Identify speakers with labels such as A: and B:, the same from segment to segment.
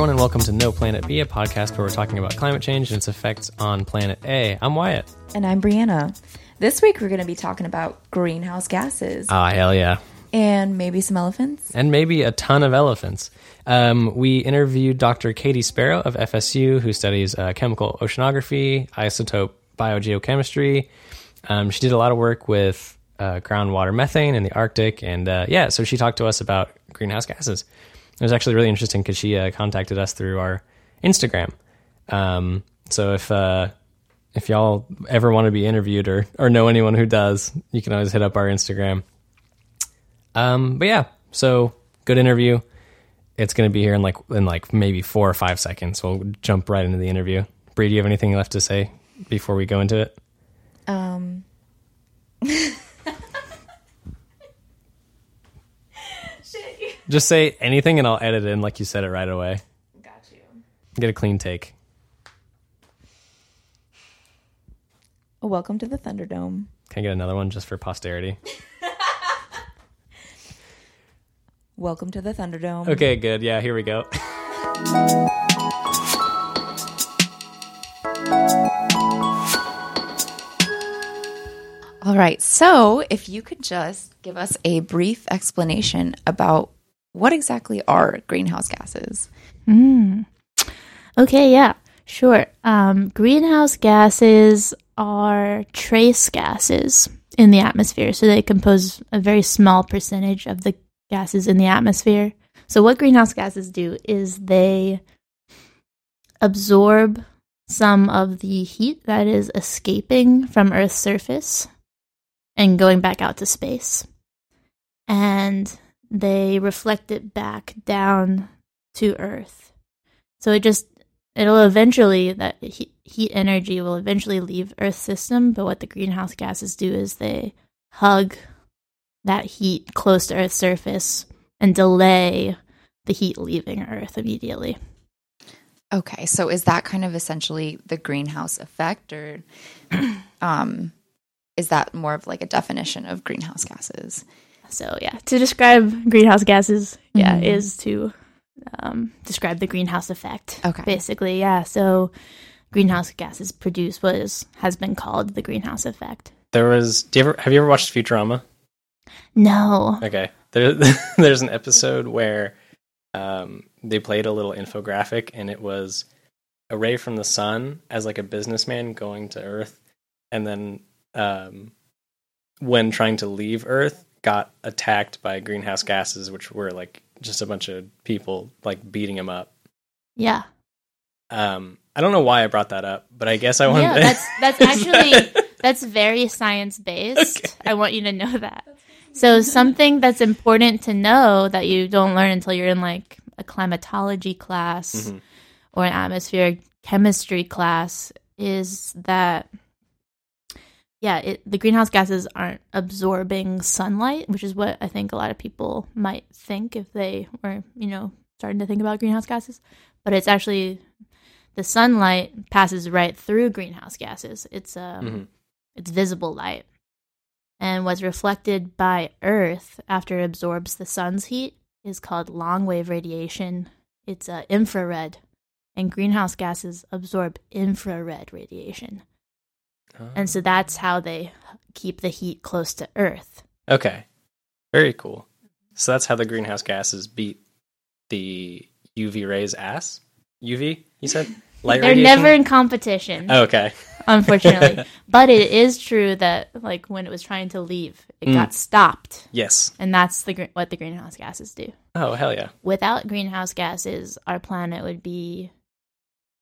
A: everyone, and welcome to No Planet B, a podcast where we're talking about climate change and its effects on Planet A. I'm Wyatt.
B: And I'm Brianna. This week we're going to be talking about greenhouse gases
A: Ah, hell yeah.
B: and maybe some elephants.
A: And maybe a ton of elephants. Um, we interviewed Dr. Katie Sparrow of FSU, who studies uh, chemical oceanography, isotope biogeochemistry. Um, she did a lot of work with uh, groundwater methane in the Arctic. And uh, yeah, so she talked to us about greenhouse gases. It was actually really interesting because she uh, contacted us through our Instagram. Um, so if uh, if y'all ever want to be interviewed or or know anyone who does, you can always hit up our Instagram. Um, but yeah, so good interview. It's going to be here in like in like maybe four or five seconds. We'll jump right into the interview. Bree, do you have anything left to say before we go into it?
B: Um,
A: Just say anything and I'll edit it in like you said it right away.
B: got you.
A: Get a clean take.
B: Oh, welcome to the Thunderdome.
A: Can I get another one just for posterity?
B: Welcome to the Thunderdome.
A: Okay, good. Yeah, here we go.
B: All right. So, if you could just give us a brief explanation about what exactly are greenhouse gases?
C: Mm. Okay, yeah, sure. Um, greenhouse gases are trace gases in the atmosphere, so they compose a very small percentage of the gases in the atmosphere. So, what greenhouse gases do is they absorb some of the heat that is escaping from Earth's surface and going back out to space. And they reflect it back down to Earth. So it just it'll eventually that heat, heat energy will eventually leave Earth's system. But what the greenhouse gases do is they hug that heat close to Earth's surface and delay the heat leaving Earth immediately.
B: Okay. So, is that kind of essentially the greenhouse effect, or um, is that more of like a definition of greenhouse gases?
C: So yeah, to describe greenhouse gases, yeah,
B: Mhm.
C: is to um, describe the greenhouse effect.
B: Okay.
C: Basically, yeah. So greenhouse gases produce what is has been called the greenhouse effect.
A: There was. Do you ever have you ever watched Futurama?
C: No.
A: Okay. There, there's an episode where um, they played a little infographic, and it was a ray from the sun as like a businessman going to Earth, and then um, when trying to leave Earth, got attacked by greenhouse gases, which were like just a bunch of people like beating him up.
C: Yeah.
A: Um, I don't know why I brought that up, but I guess I want.
C: Yeah,
A: to-
C: that's that's actually that's very science based.
A: Okay.
C: I want you to know that. So something that's important to know that you don't learn until you're in like a climatology class
A: Mhm.
C: or an atmospheric chemistry class is that yeah, it, the greenhouse gases aren't absorbing sunlight, which is what I think a lot of people might think if they were, you know, starting to think about greenhouse gases. But it's actually the sunlight passes right through greenhouse gases. It's um,
A: Mhm.
C: it's visible light, and what's reflected by Earth after it absorbs the sun's heat is called long wave radiation. It's uh, infrared, and greenhouse gases absorb infrared radiation, and so that's how they keep the heat close to Earth.
A: Okay. Very cool. So that's how the greenhouse gases beat the UV rays ass? UV, you said? Light
C: They're
A: radiation?
C: never in competition.
A: Oh, okay.
C: unfortunately. but it is true that like when it was trying to leave, it
A: Mm.
C: got stopped,
A: Yes.
C: and that's the what the greenhouse gases do.
A: Oh, hell yeah.
C: Without greenhouse gases, our planet would be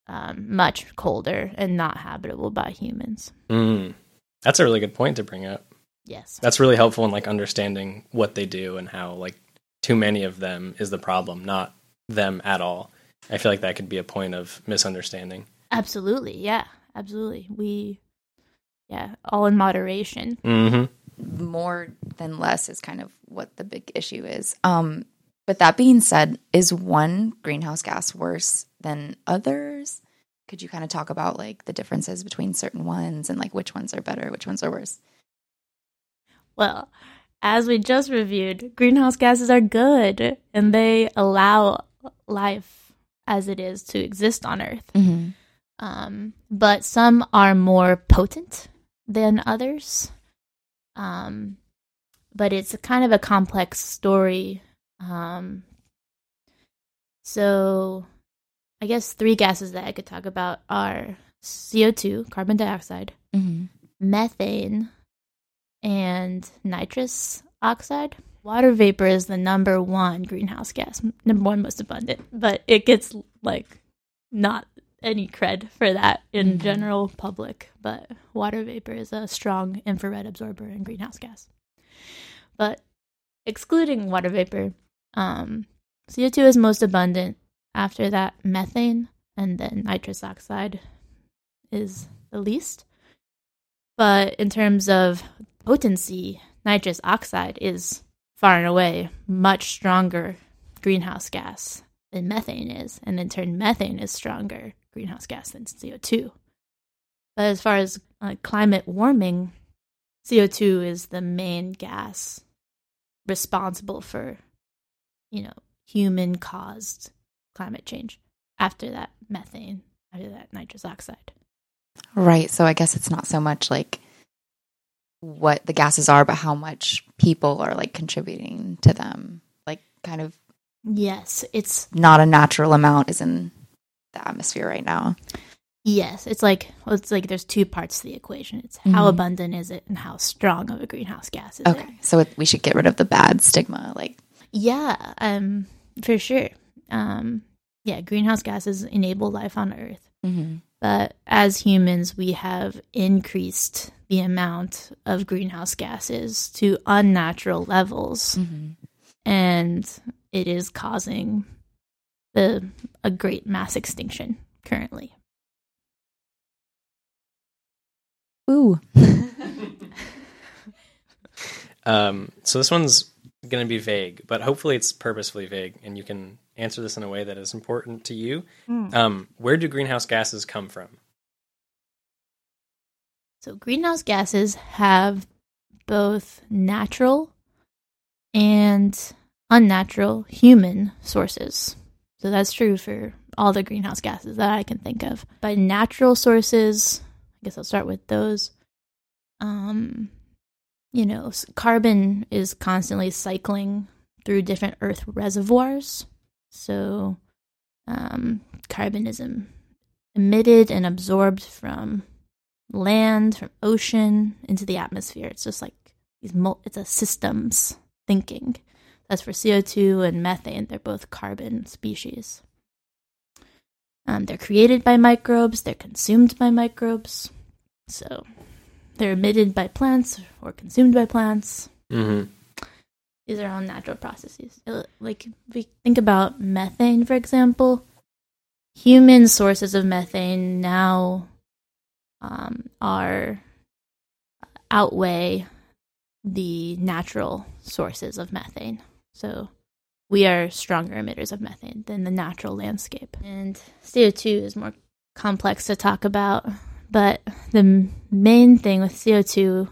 C: um, much colder and not habitable by humans.
A: Mm. That's a really good point to bring up.
C: Yes.
A: That's really helpful in like understanding what they do and how like too many of them is the problem, not them at all. I feel like that could be a point of misunderstanding.
C: Absolutely. Yeah. Absolutely. We, yeah, all in moderation.
A: Mm-hmm.
B: More than less is kind of what the big issue is. Um, but that being said, is one greenhouse gas worse than others? Could you kind of talk about like the differences between certain ones and like which ones are better, which ones are worse?
C: Well, as we just reviewed, greenhouse gases are good and they allow life as it is to exist on Earth.
B: Mm-hmm.
C: Um, but some are more potent than others. Um, but it's kind of a complex story. Um, so I guess three gases that I could talk about are CO2, carbon dioxide,
B: Mm-hmm.
C: methane, and nitrous oxide. Water vapor is the number one greenhouse gas, number one most abundant, but it gets like not any cred for that in
B: Mhm.
C: general public. But water vapor is a strong infrared absorber in greenhouse gas. But excluding water vapor, um, CO2 is most abundant. After that, methane, and then nitrous oxide is the least. But in terms of potency, nitrous oxide is far and away much stronger greenhouse gas than methane is. And in turn, methane is stronger greenhouse gas than CO2. But as far as uh, climate warming, CO2 is the main gas responsible for, you know, human caused climate change. After that, methane. After that, nitrous oxide.
B: Right. So I guess it's not so much like what the gases are, but how much people are like contributing to them. Like, kind of
C: Yes, it's
B: not a natural amount is in the atmosphere right now.
C: yes, it's like well, it's like there's two parts to the equation. It's how
B: Mhm.
C: abundant is it and how strong of a greenhouse gas is
B: Okay.
C: it.
B: So we should get rid of the bad stigma. Like,
C: Yeah, um, for sure. Um, yeah, greenhouse gases enable life on Earth,
B: mm-hmm.
C: but as humans, we have increased the amount of greenhouse gases to unnatural levels,
B: Mm-hmm.
C: and it is causing the a great mass extinction currently.
B: ooh.
A: Um, so this one's going to be vague, but hopefully it's purposefully vague, and you can answer this in a way that is important to you. Um, where do greenhouse gases come from?
C: So greenhouse gases have both natural and unnatural human sources. So that's true for all the greenhouse gases that I can think of. By natural sources, I guess I'll start with those. Um, you know, carbon is constantly cycling through different Earth reservoirs. So, um, carbon is em- emitted and absorbed from land, from ocean into the atmosphere. It's just like these. Mul- it's a systems thinking. As for CO two and methane, they're both carbon species. Um, they're created by microbes. They're consumed by microbes. So they're emitted by plants or consumed by plants.
A: Mm-hmm.
C: These are all natural processes. Uh, Like if we think about methane, for example, human sources of methane now um, are outweigh the natural sources of methane. So we are stronger emitters of methane than the natural landscape. And CO2 is more complex to talk about, but the main thing with CO2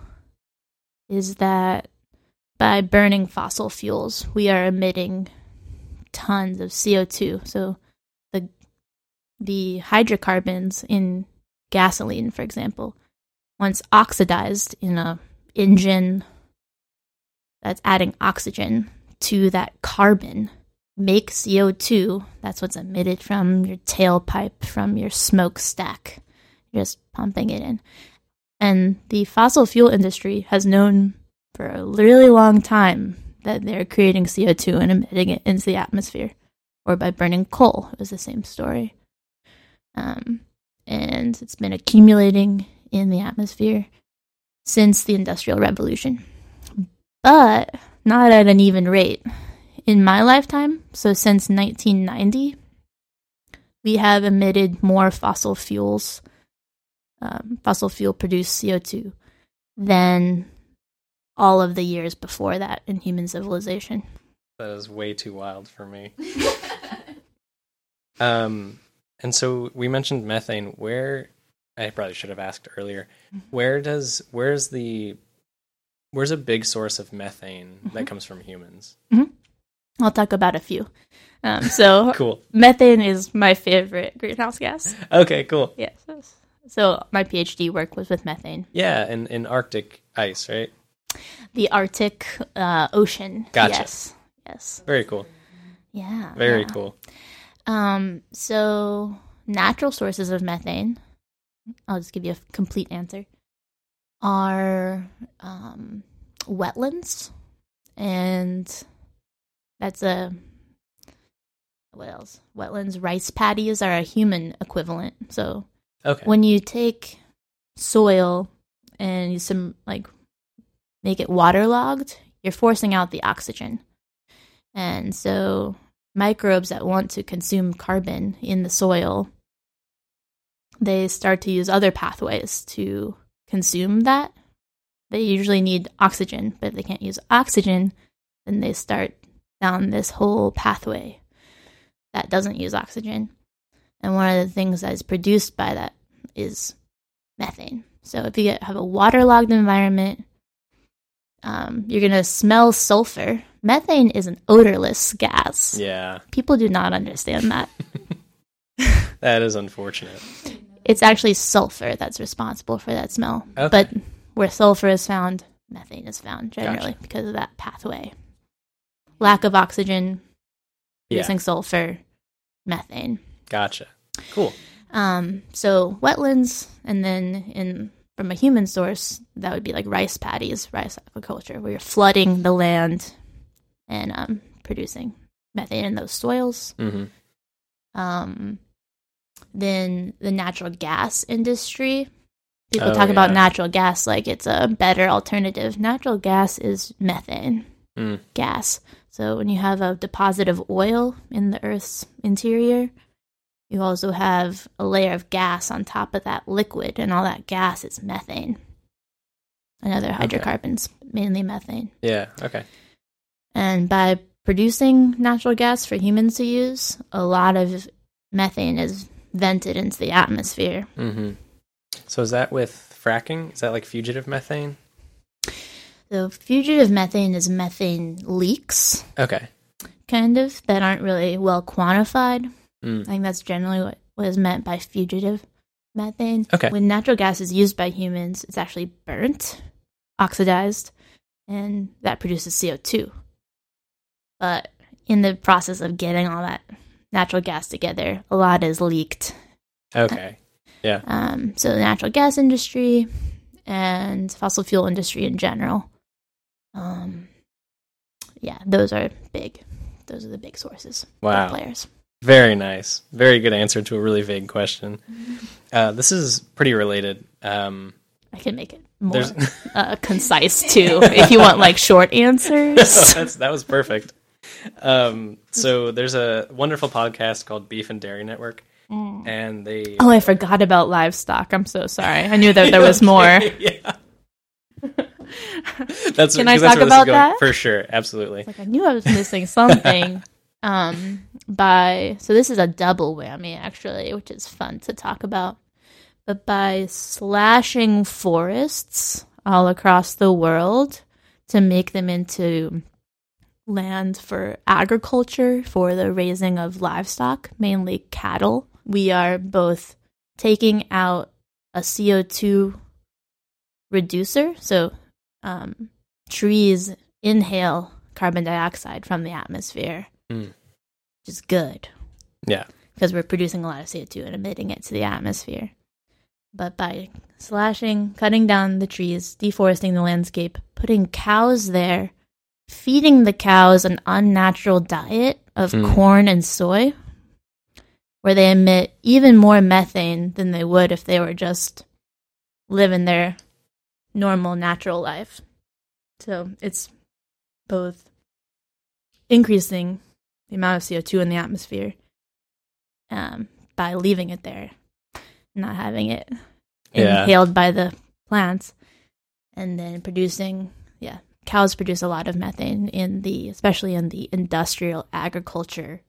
C: is that by burning fossil fuels, we are emitting tons of CO2. So the the hydrocarbons in gasoline, for example, once oxidized in a engine that's adding oxygen to that carbon, make CO2. That's what's emitted from your tailpipe, from your smokestack. You're just pumping it in. And the fossil fuel industry has known for a really long time that they're creating CO2 and emitting it into the atmosphere, or by burning coal. It was the same story. Um, and it's been accumulating in the atmosphere since the Industrial Revolution, but not at an even rate. In my lifetime, so since 1990, we have emitted more fossil fuels, um, fossil fuel produced CO2, than all of the years before that in human civilization.
A: That is way too wild for me. um, and so we mentioned methane. Where I probably should have asked earlier. Where does where's the where's a big source of methane that comes from humans?
C: I'll talk about a few. Um, so
A: Cool.
C: methane is my favorite greenhouse gas.
A: Okay, cool.
C: Yes. So my PhD work was with methane.
A: Yeah, in, in Arctic ice, right?
C: The Arctic uh, Ocean.
A: Gotcha.
C: Yes. Yes.
A: Very cool.
C: Yeah.
A: Very
C: yeah.
A: cool.
C: Um, so natural sources of methane, I'll just give you a complete answer, are um, wetlands, and that's a what else? Wetlands rice paddies are a human equivalent. So
A: Okay.
C: when you take soil and you some like make it waterlogged, you're forcing out the oxygen. And so microbes that want to consume carbon in the soil, they start to use other pathways to consume that. They usually need oxygen, but if they can't use oxygen, then they start down this whole pathway that doesn't use oxygen. And one of the things that is produced by that is methane. So if you get, have a waterlogged environment, um, you're going to smell sulfur. Methane is an odorless gas.
A: Yeah,
C: People do not understand that.
A: that is unfortunate.
C: It's actually sulfur that's responsible for that smell.
A: Okay.
C: But where sulfur is found, methane is found generally
A: Gotcha.
C: because of that pathway. Lack of oxygen,
A: Yeah,
C: using sulfur, methane.
A: gotcha. Cool.
C: Um, so wetlands, and then in from a human source, that would be like rice paddies, rice aquaculture, where you're flooding the land and um, producing methane in those soils.
A: hmm
C: Um, then the natural gas industry. People
A: Oh,
C: talk about natural gas like it's a better alternative. Natural gas is methane
A: Mm.
C: gas. So when you have a deposit of oil in the Earth's interior, you also have a layer of gas on top of that liquid, and all that gas is methane and other hydrocarbons, mainly methane.
A: Yeah. Okay.
C: And by producing natural gas for humans to use, a lot of methane is vented into the atmosphere.
A: Mm-hmm. So is that with fracking? Is that like fugitive methane?
C: So, fugitive methane is methane leaks,
A: Okay.
C: kind of, that aren't really well quantified.
A: Mm.
C: I think that's generally what, what is meant by fugitive methane.
A: Okay.
C: When natural gas is used by humans, it's actually burnt, oxidized, and that produces CO2. But in the process of getting all that natural gas together, a lot is leaked.
A: Okay. Yeah.
C: Um, so the natural gas industry and fossil fuel industry in general. Um, yeah, those are big. Those are the big sources.
A: Wow.
C: players.
A: Very nice. Very good answer to a really vague question. Uh, this is pretty related. Um,
C: I can make it more uh, concise too, if you want like short answers.
A: That's, that was perfect. Um, so there's a wonderful podcast called Beef and Dairy Network, and they
C: Oh, I forgot about livestock. I'm so sorry. I knew that there was more.
A: yeah. That's
C: Can I talk about that?
A: For sure, absolutely.
C: Like I knew I was missing something. um, by so this is a double whammy actually, which is fun to talk about. But by slashing forests all across the world to make them into land for agriculture for the raising of livestock, mainly cattle, we are both taking out a CO2 reducer. So um, trees inhale carbon dioxide from the atmosphere,
A: Mm.
C: Which is good
A: Yeah.
C: because we're producing a lot of CO2 and emitting it to the atmosphere. But by slashing, cutting down the trees, deforesting the landscape, putting cows there, feeding the cows an unnatural diet of
A: Mm.
C: corn and soy, where they emit even more methane than they would if they were just living their normal, natural life. So it's both increasing the amount of CO2 in the atmosphere um, by leaving it there, not having it
A: Yeah.
C: inhaled by the plants, and then producing, yeah, cows produce a lot of methane in the, especially in the industrial agriculture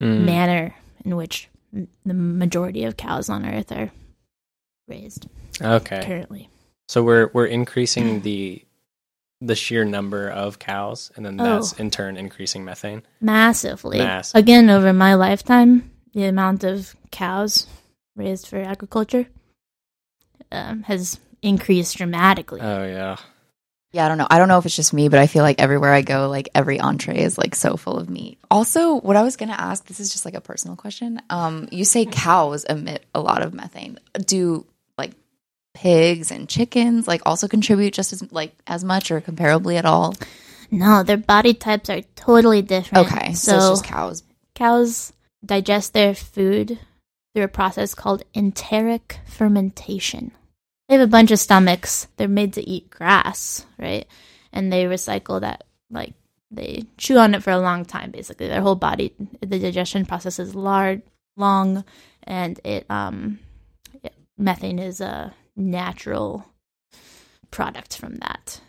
A: Mm.
C: manner in which the majority of cows on Earth are raised
A: Okay.
C: currently.
A: So we're we're increasing the the sheer number of cows, and then that's in turn increasing methane.
C: massively.
A: Massive.
C: Again, over my lifetime, the amount of cows raised for agriculture um, has increased dramatically.
A: Oh yeah,
B: Yeah, I don't know. I don't know if it's just me, but I feel like everywhere I go, like every entree is like so full of meat. Also, what I was gonna ask, this is just like a personal question. Um, you say cows emit a lot of methane. Do like pigs and chickens like also contribute just as like as much or comparably at all?
C: no, their body types are totally different.
B: Okay, so,
C: so,
B: it's just cows.
C: cows digest their food through a process called enteric fermentation. They have a bunch of stomachs. They're made to eat grass, right? And they recycle that, like, they chew on it for a long time, basically. Their whole body, the digestion process is large, long, and it, um, it- methane is a natural product from that.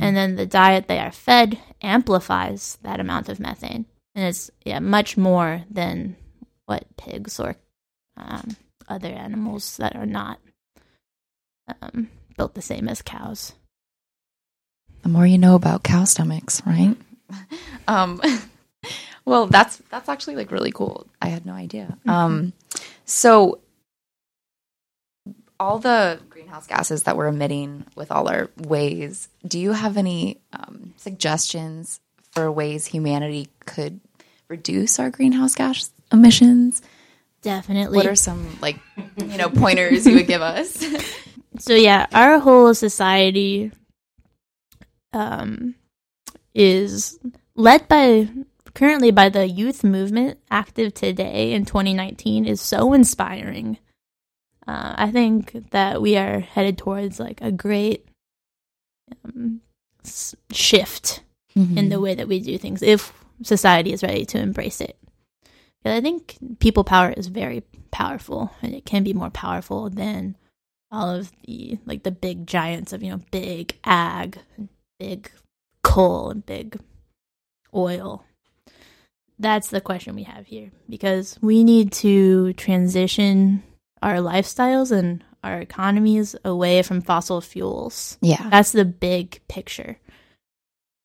C: And then the diet they are fed amplifies that amount of methane. And it's yeah, much more than what pigs or um, other animals that are not um, built the same as cows.
B: The more you know about cow stomachs, right? um, well, that's that's actually like really cool. I had no idea. Um, so all the greenhouse gases that we're emitting with all our ways, do you have any um, suggestions for ways humanity could reduce our greenhouse gas emissions?
C: Definitely.
B: What are some like you know pointers you would give us?
C: so yeah, our whole society um, is led by currently by the youth movement active today in 2019 is so inspiring. Uh, I think that we are headed towards like a great um, s- shift in the way that we do things if society is ready to embrace it. 'Cause I think people power is very powerful and it can be more powerful than all of the like the big giants of you know big ag, and big coal and big oil. That's the question we have here because we need to transition our lifestyles and our economies away from fossil fuels.
B: yeah.
C: That's the big picture.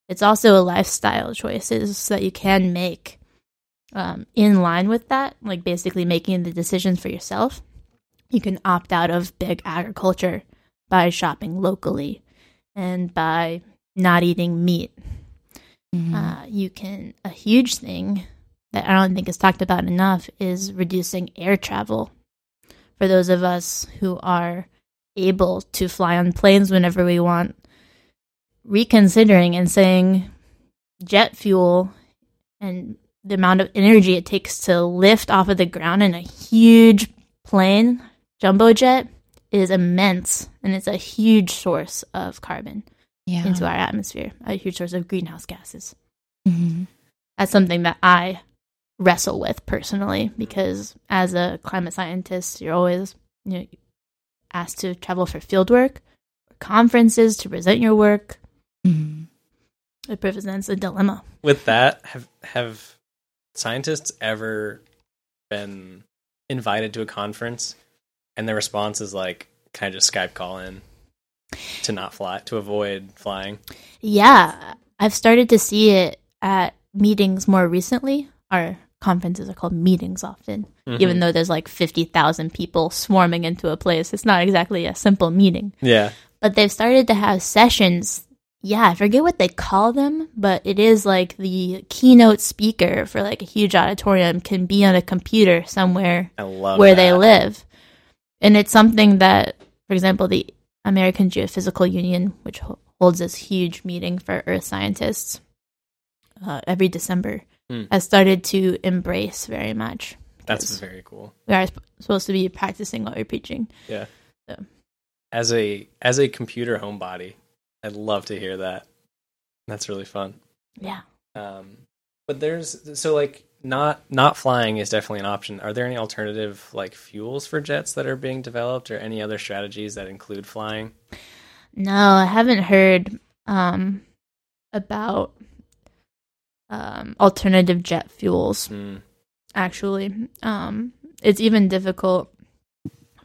C: It's also a lifestyle choices that you can make um, in line with that, like basically making the decisions for yourself. You can opt out of big agriculture by shopping locally and by not eating meat.
B: Mhm.
C: Uh, you can, a huge thing that I don't think is talked about enough is reducing air travel. For those of us who are able to fly on planes whenever we want, reconsidering and saying jet fuel and the amount of energy it takes to lift off of the ground in a huge plane, jumbo jet, is immense and it's a huge source of carbon
B: yeah.
C: into our atmosphere, a huge source of greenhouse gases.
B: Mhm.
C: That's something that I wrestle with personally because as a climate scientist, you're always you know asked to travel for field work, conferences to present your work.
B: Mhm.
C: It presents a dilemma.
A: with that, have have scientists ever been invited to a conference and the response is like, "Can I just Skype call in to not fly to avoid flying?"
C: Yeah, I've started to see it at meetings more recently. Our conferences are called meetings often, even though there's like 50,000 people swarming into a place. It's not exactly a simple meeting.
A: Yeah,
C: but they've started to have sessions. Yeah, I forget what they call them, but it is like the keynote speaker for like a huge auditorium can be on a computer somewhere where they live. And it's something that, for example, the American Geophysical Union, which holds this huge meeting for earth scientists uh, every December,
A: Hmm.
C: has started to embrace very much.
A: That's very cool.
C: We are supposed to be practicing what we're preaching.
A: Yeah.
C: So.
A: As a as a computer homebody, I'd love to hear that. That's really fun.
C: Yeah.
A: Um, but there's so like not not flying is definitely an option. Are there any alternative like fuels for jets that are being developed, or any other strategies that include flying?
C: No, I haven't heard um, about um, alternative jet fuels.
A: Hmm.
C: Actually, um, it's even difficult.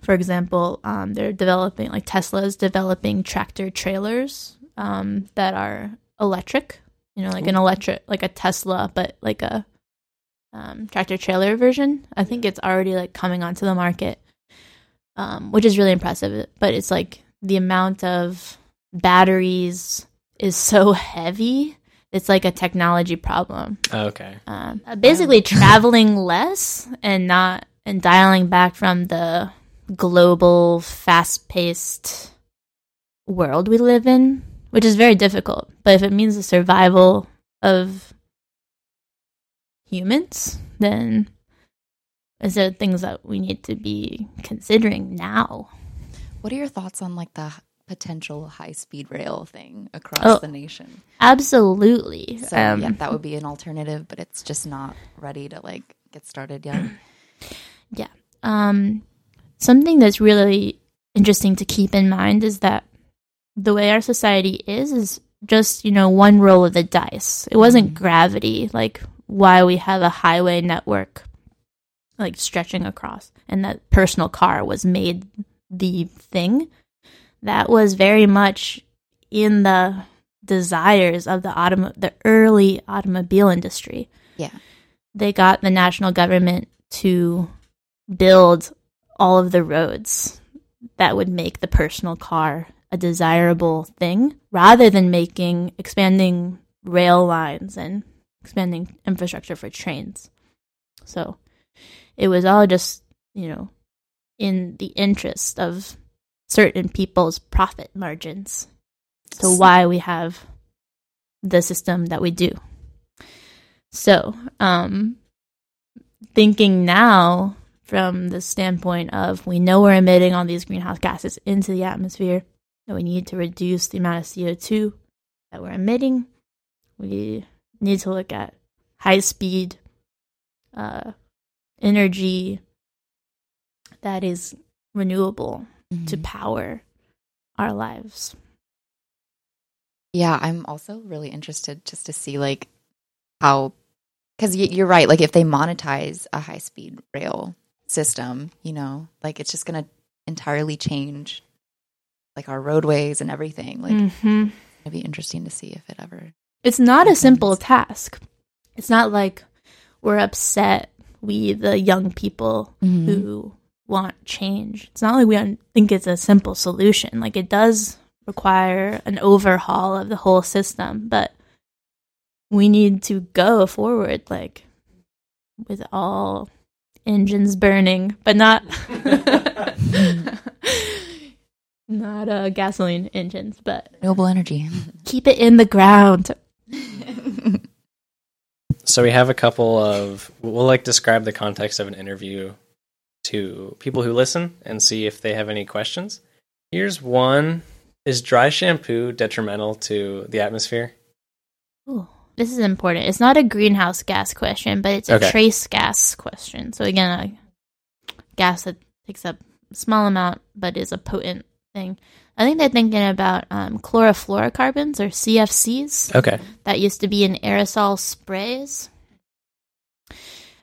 C: For example, um, they're developing like Tesla's developing tractor trailers um, that are electric. You know, like an electric, like a Tesla, but like a um, tractor trailer version. I think it's already like coming onto the market, um, which is really impressive. But it's like the amount of batteries is so heavy. It's like a technology problem.
A: Okay.
C: Um, basically, traveling less and not and dialing back from the global, fast-paced world we live in, which is very difficult. But if it means the survival of humans, then is there things that we need to be considering now?
B: What are your thoughts on like the potential high speed rail thing across
C: Oh.
B: the nation?
C: Absolutely.
B: So
C: Um,
B: yeah, that would be an alternative, but it's just not ready to like get started yet. Yeah.
C: Um, something that's really interesting to keep in mind is that the way our society is is just you know one roll of the dice. It wasn't gravity like why we have a highway network like stretching across, and that personal car was made the thing. That was very much in the desires of the autom- the early automobile industry.
B: Yeah.
C: They got the national government to build all of the roads that would make the personal car a desirable thing rather than making expanding rail lines and expanding infrastructure for trains. So it was all just, you know, in the interest of certain people's profit margins. So why we have the system that we do. So, um thinking now from the standpoint of we know we're emitting all these greenhouse gases into the atmosphere, and we need to reduce the amount of CO2 that we're emitting. We need to look at high speed uh, energy that is renewable to
B: Mhm.
C: power our lives.
B: Yeah, I'm also really interested just to see like how because you're right. Like if they monetize a high speed rail system, you know, like it's just going to entirely change like our roadways and everything. Like
C: Mhm.
B: it'd be interesting to see if it ever.
C: It's not a simple task. It's not like we're upset, we, the young people who want change. It's not like we don't think it's a simple solution. Like it does require an overhaul of the whole system, but we need to go forward like with all engines burning, but not not uh, gasoline engines, but
B: Renewable energy.
C: keep it in the ground.
A: So we have a couple of we'll like describe the context of an interview to people who listen and see if they have any questions. Here's one. Is dry shampoo detrimental to the atmosphere?
C: Ooh, this is important. It's not a greenhouse gas question, but it's a
A: Okay.
C: trace gas question. So again, a gas that takes up a small amount but is a potent thing. I think they're thinking about um, chlorofluorocarbons or CFCs
A: Okay.
C: that used to be in aerosol sprays.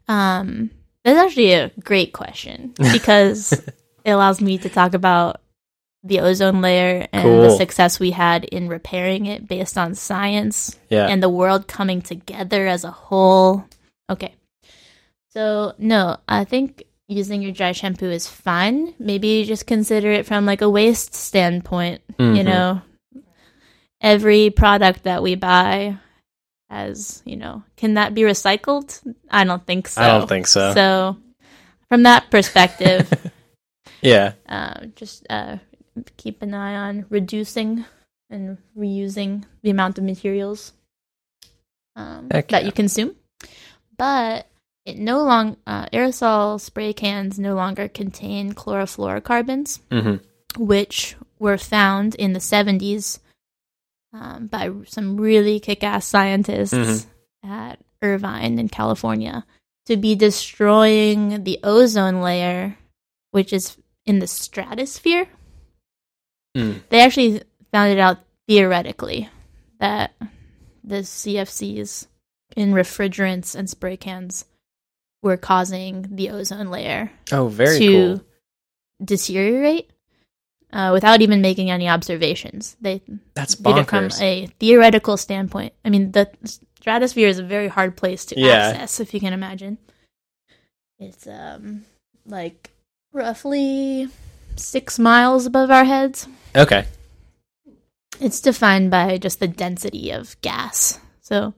C: Um, that's actually a great question because it allows me to talk about the ozone layer and the success we had in repairing it based on science
A: Yeah.
C: and the world coming together as a whole. Okay. So, no, I think using your dry shampoo is fine. Maybe you just consider it from like a waste standpoint, you
A: Mhm.
C: know. Every product that we buy has, you know, can that be recycled? I don't think so.
A: I don't think so.
C: So, from that perspective,
A: yeah.
C: uh, just uh, keep an eye on reducing and reusing the amount of materials um, that
A: yeah.
C: you consume. But it no long uh, aerosol spray cans no longer contain chlorofluorocarbons,
A: hmm
C: which were found in the 70s um, by some really kick-ass scientists
A: Mhm.
C: at Irvine in California to be destroying the ozone layer, which is in the stratosphere.
A: Mm.
C: They actually found it out theoretically that the CFCs in refrigerants and spray cans were causing the ozone layer
A: Oh, very
C: to
A: cool.
C: deteriorate. Uh, without even making any observations. They
A: That's
C: it from a theoretical standpoint. I mean, the stratosphere is a very hard place to
A: Yeah.
C: access, if you can imagine. It's um like roughly six miles above our heads.
A: okay.
C: It's defined by just the density of gas. So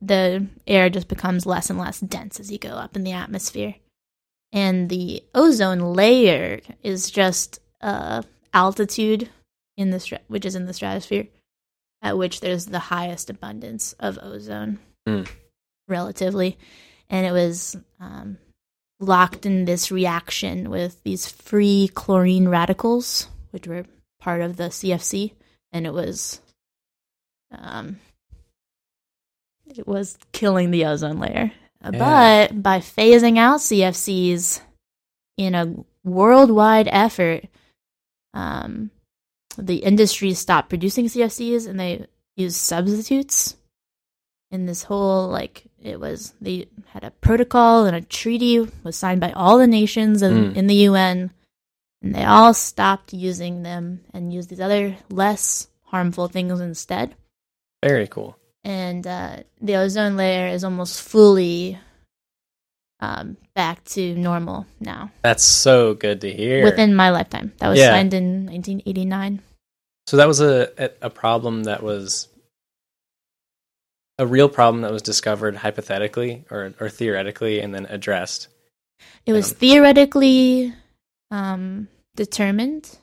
C: the air just becomes less and less dense as you go up in the atmosphere. And the ozone layer is just uh, altitude in the stra- which is in the stratosphere, at which there's the highest abundance of ozone,
A: Mm.
C: relatively. And it was um, locked in this reaction with these free chlorine radicals, which were part of the CFC, and it was, um, it was killing the ozone layer.
A: Yeah.
C: But by phasing out CFCs in a worldwide effort, um, the industry stopped producing CFCs and they used substitutes. In this whole like it was they had a protocol and a treaty was signed by all the nations in,
A: Mm.
C: in the UN, and they all stopped using them and used these other less harmful things instead.
A: Very cool.
C: And uh, the ozone layer is almost fully um, back to normal now
A: That's so good to hear.
C: within my lifetime. That was
A: Yeah.
C: signed in 1989.
A: so that was a, a problem that was a real problem that was discovered hypothetically or or theoretically and then addressed.
C: It was
A: Um,
C: theoretically um, determined.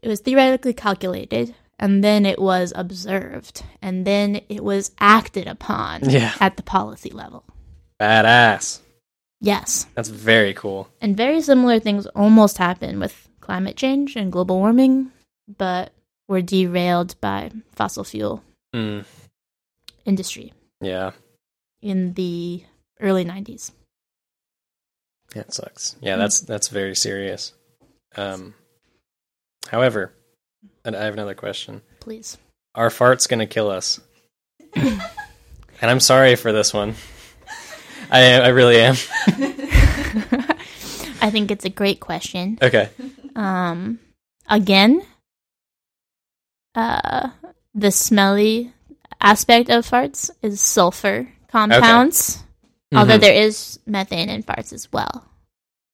C: It was theoretically calculated, and then it was observed, and then it was acted upon
A: Yeah.
C: at the policy level.
A: Badass.
C: Yes,
A: That's very cool.
C: and very similar things almost happen with climate change and global warming, but were derailed by fossil fuel
A: Mm,
C: industry
A: yeah.
C: in the early 90s.
A: That sucks. Yeah, that's that's very serious. Um, however, and I have another question.
C: Please.
A: Are farts gonna kill us? and I'm sorry for this one. I I really am.
C: I think it's a great question.
A: Okay.
C: Um, again, uh, the smelly aspect of farts is sulfur compounds, although
A: Mhm.
C: there is methane in farts as well.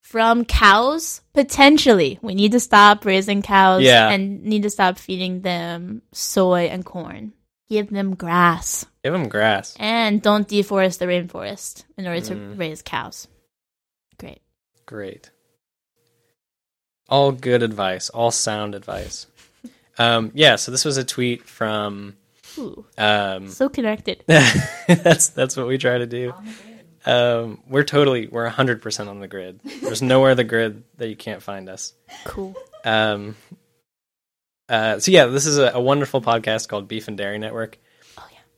C: From cows, potentially. We need to stop raising cows
A: Yeah.
C: and need to stop feeding them soy and corn. Give them grass.
A: Give them grass.
C: And don't deforest the rainforest in order to
A: Mm.
C: raise cows. Great.
A: Great. All good advice. All sound advice. Um, yeah. So this was a tweet from.
C: Ooh,
A: Um,
C: so connected.
A: that's that's what we try to do. Um, we're totally we're hundred percent on the grid. There's nowhere the grid that you can't find us.
C: Cool.
A: Um, uh, so yeah, this is a, a wonderful podcast called Beef and Dairy Network.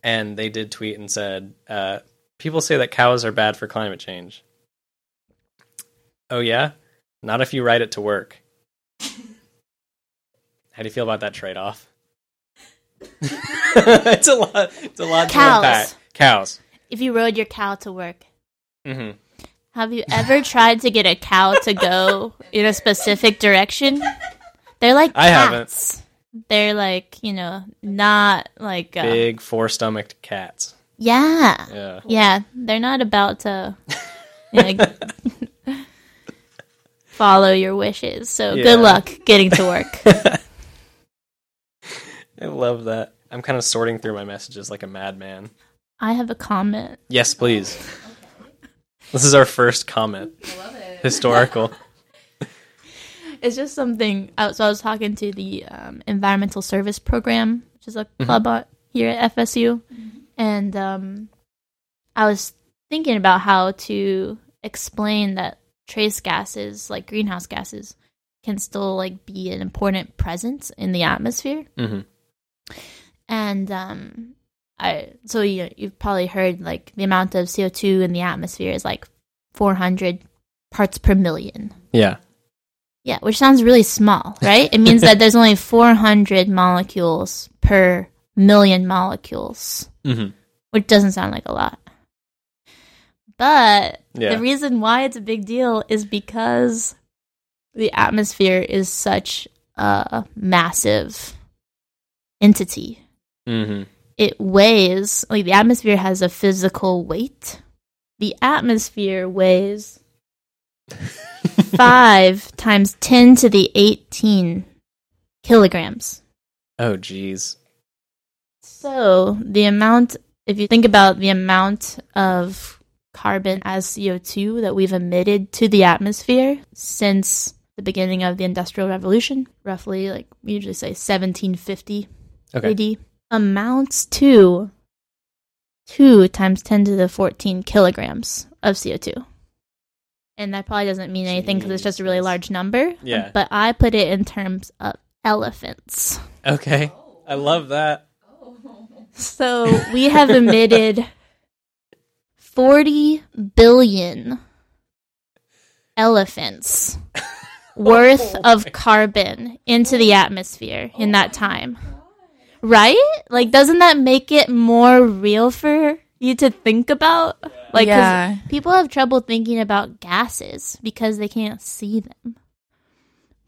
A: And they did tweet and said, uh, "People say that cows are bad for climate change." Oh yeah, not if you ride it to work. How do you feel about that trade-off? it's a lot. It's a lot to
C: Cows.
A: unpack. Cows.
C: If you rode your cow to work,
A: hmm
C: Have you ever tried to get a cow to go in a specific direction? They're like
A: I haven't.
C: Cats. They're like, you know, not like uh,
A: Big four-stomached cats.
C: yeah.
A: Yeah.
C: Yeah, they're not about to you know, follow your wishes. So
A: Yeah.
C: good luck getting to work.
A: I love that. I'm kind of sorting through my messages like a madman.
C: I have a comment.
A: Yes, please. This is our first comment. I love it. Historical.
C: It's just something. uh, So I was talking to the um, environmental service program, which is a club uh, here at FSU, and um, I was thinking about how to explain that trace gases, like greenhouse gases, can still like be an important presence in the atmosphere.
A: hmm
C: And um, I so you you've probably heard like the amount of CO two in the atmosphere is like 400 parts per million.
A: Yeah.
C: Yeah, which sounds really small, right? It means that there's only 400 molecules per million molecules,
A: hmm
C: which doesn't sound like a lot. But
A: Yeah.
C: the reason why it's a big deal is because the atmosphere is such a massive entity.
A: Mm-hmm.
C: It weighs like the atmosphere has a physical weight. The atmosphere weighs five times ten to the eighteen kilograms.
A: Oh, geez.
C: So the amount, if you think about the amount of carbon as CO2 that we've emitted to the atmosphere since the beginning of the Industrial Revolution, roughly like we usually say 1750
A: Okay.
C: AD, amounts to 2 times 10 to the 14 kilograms of CO2. And that probably doesn't mean anything because it's just a really large number.
A: Um, yeah.
C: But I put it in terms of elephants.
A: Okay. I love that.
C: So we have emitted 40 billion elephants worth oh of carbon into the atmosphere in that oh time. Right? Like, doesn't that make it more real for you to think about? Like,
B: Yeah.
C: people have trouble thinking about gases because they can't see them.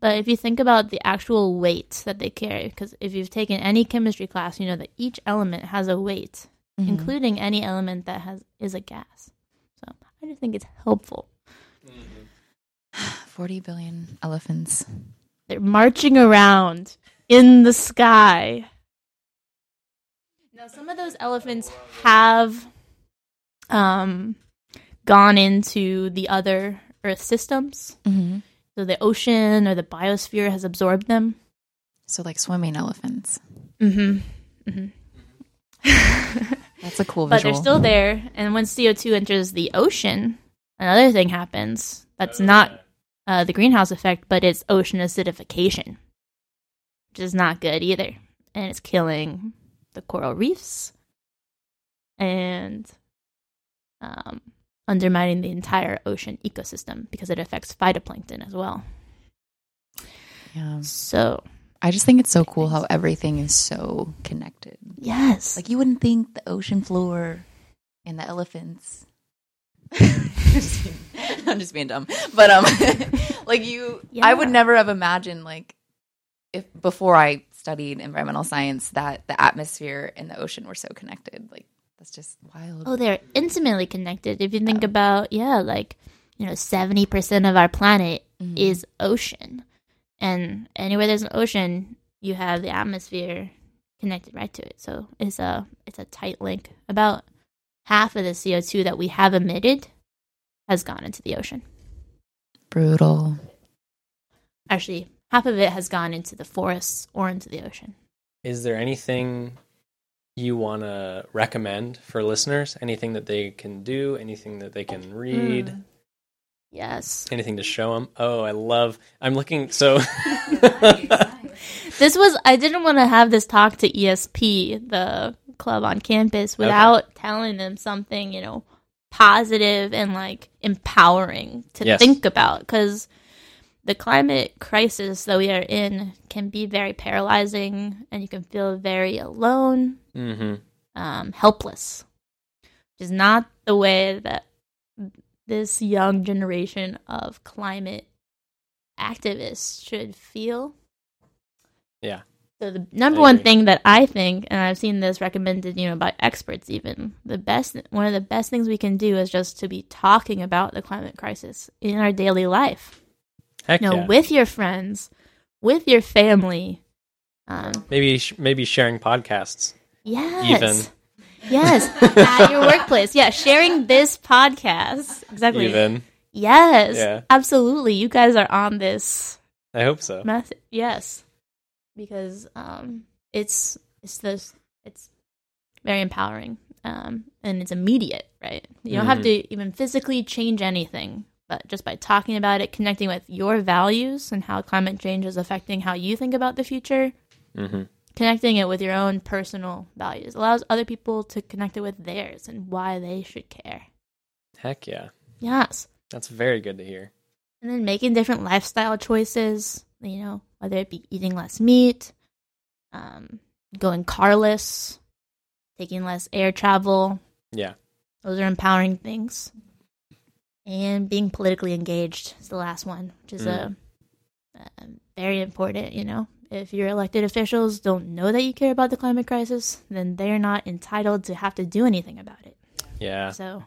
C: But if you think about the actual weight that they carry, because if you've taken any chemistry class, you know that each element has a weight,
B: Mhm.
C: including any element that has is a gas. So I just think it's helpful.
B: 40 billion elephants.
C: They're marching around in the sky. Now, some of those elephants have um, gone into the other Earth systems.
B: Mm-hmm.
C: So the ocean or the biosphere has absorbed them.
B: So, like swimming elephants.
C: Mm-hmm. Mm-hmm.
B: That's a cool
C: but they're still there. And when CO2 enters the ocean, another thing happens. That's not uh, the greenhouse effect, but it's ocean acidification, which is not good either. And it's killing the coral reefs and um, undermining the entire ocean ecosystem because it affects phytoplankton as well.
B: Yeah.
C: So,
B: I just think it's so cool how everything is so connected.
C: yes.
B: Like you wouldn't think the ocean floor and the elephants. I'm, just being, I'm just being dumb, but um, like you, I would never have imagined like if before I studied environmental science that the atmosphere and the ocean were so connected. Like that's just wild.
C: Oh, they're intimately connected. If you think about, yeah, like, you know, 70% of our planet
B: Mhm.
C: is ocean. And anywhere there's an ocean, you have the atmosphere connected right to it. So it's a it's a tight link. About half of the CO2 that we have emitted has gone into the ocean.
B: brutal.
C: Actually, half of it has gone into the forests or into the ocean.
A: Is there anything you want to recommend for listeners? Anything that they can do? Anything that they can read?
C: Mm. Yes.
A: Anything to show them? Oh, I love. I'm looking. So.
C: This was I didn't want to have this talk to ESP, the club on campus, without telling them something, you know, positive and like empowering to
A: Yes.
C: think about because the climate crisis that we are in can be very paralyzing and you can feel very alone,
A: hmm
C: um, helpless. Which is not the way that this young generation of climate activists should feel.
A: Yeah.
C: So the number one thing that I think, and I've seen this recommended, you know, by experts even, the best one of the best things we can do is just to be talking about the climate crisis in our daily life.
A: Heck
C: You know,
A: yeah.
C: with your friends, with your family. Um,
A: maybe sh- maybe sharing podcasts.
C: yes.
A: Even.
C: Yes. At your workplace. Yeah. Sharing this podcast. Exactly.
A: Even.
C: Yes.
A: Yeah.
C: Absolutely. You guys are on this
A: I hope so.
C: method. Yes. Because um it's it's this it's very empowering. Um and it's immediate, right? You don't have
A: Mhm.
C: to even physically change anything, but just by talking about it, connecting with your values and how climate change is affecting how you think about the future,
A: hmm
C: connecting it with your own personal values allows other people to connect it with theirs and why they should care.
A: Heck yeah.
C: Yes.
A: That's very good to hear.
C: And then making different lifestyle choices, you know, whether it be eating less meat, um, going carless, taking less air travel.
A: Yeah.
C: Those are empowering things. And being politically engaged is the last one, which is a Um, very important, you know. If your elected officials don't know that you care about the climate crisis, then they're not entitled to have to do anything about it.
A: Yeah.
C: So,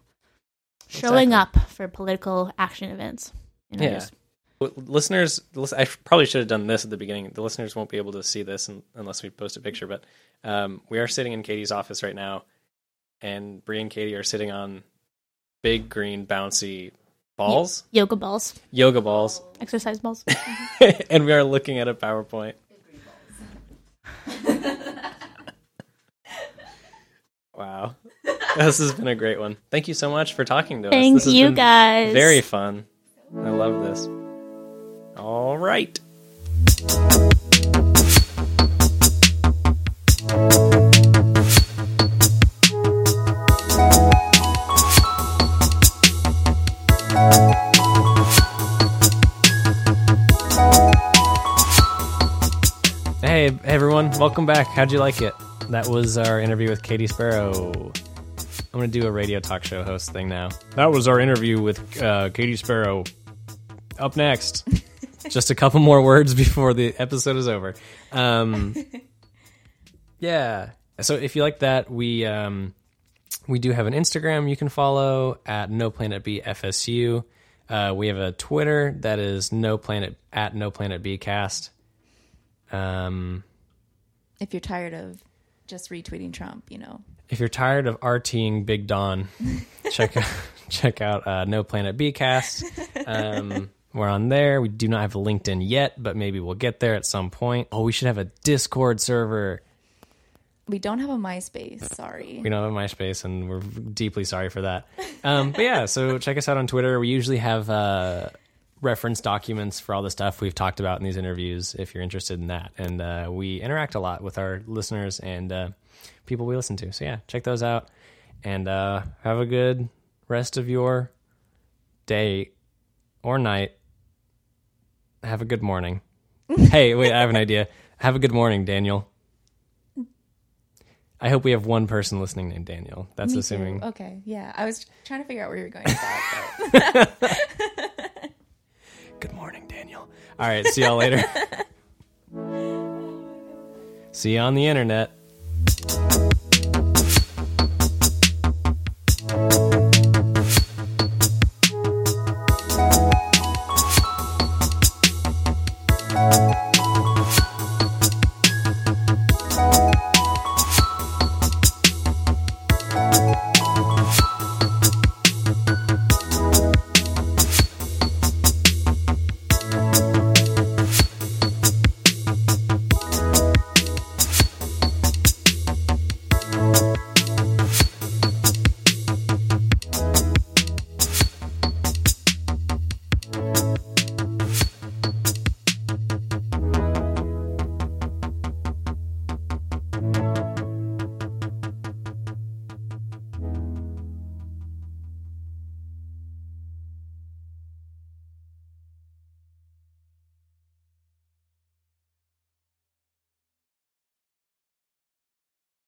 C: showing
A: Exactly.
C: up for political action events. You know,
A: Yeah.
C: just-
A: listeners, I probably should have done this at the beginning. The listeners won't be able to see this unless we post a picture. But um, we are sitting in Katie's office right now, and Bree and Katie are sitting on big green bouncy balls,
C: yoga balls,
A: yoga balls,
C: exercise balls.
A: and we are looking at a PowerPoint. wow, this has been a great one. Thank you so much for talking to us.
C: Thank you guys.
A: Very fun. I love this. All right. Hey, hey everyone, welcome back. How'd you like it? That was our interview with Katie Sparrow. I'm going to do a radio talk show host thing now. That was our interview with uh, Katie Sparrow. Up next, just a couple more words before the episode is over. Um, yeah. So if you like that, we um, we do have an Instagram you can follow at No Planet B FSU. Uh, we have a Twitter that is No Planet at No Planet B Cast. Um,
B: If you're tired of just retweeting Trump, you know,
A: if you're tired of RTing Big Don, check out check out uh, No Planet B Cast. Um, we're on there. We do not have a LinkedIn yet, but maybe we'll get there at some point. Oh, we should have a Discord server.
B: we don't have a MySpace. Sorry.
A: We don't have a MySpace, and we're deeply sorry for that. Um, but yeah, so check us out on Twitter. We usually have uh, reference documents for all the stuff we've talked about in these interviews if you're interested in that. And uh, we interact a lot with our listeners and uh, people we listen to. So yeah, check those out and uh, have a good rest of your day or night. Have a good morning. hey, wait, I have an idea. Have a good morning, Daniel. I hope we have one person listening named Daniel. That's
B: Me too.
A: assuming.
B: Okay, yeah. I was trying to figure out where you were going with that.
A: All right, see y'all later. see you on the internet.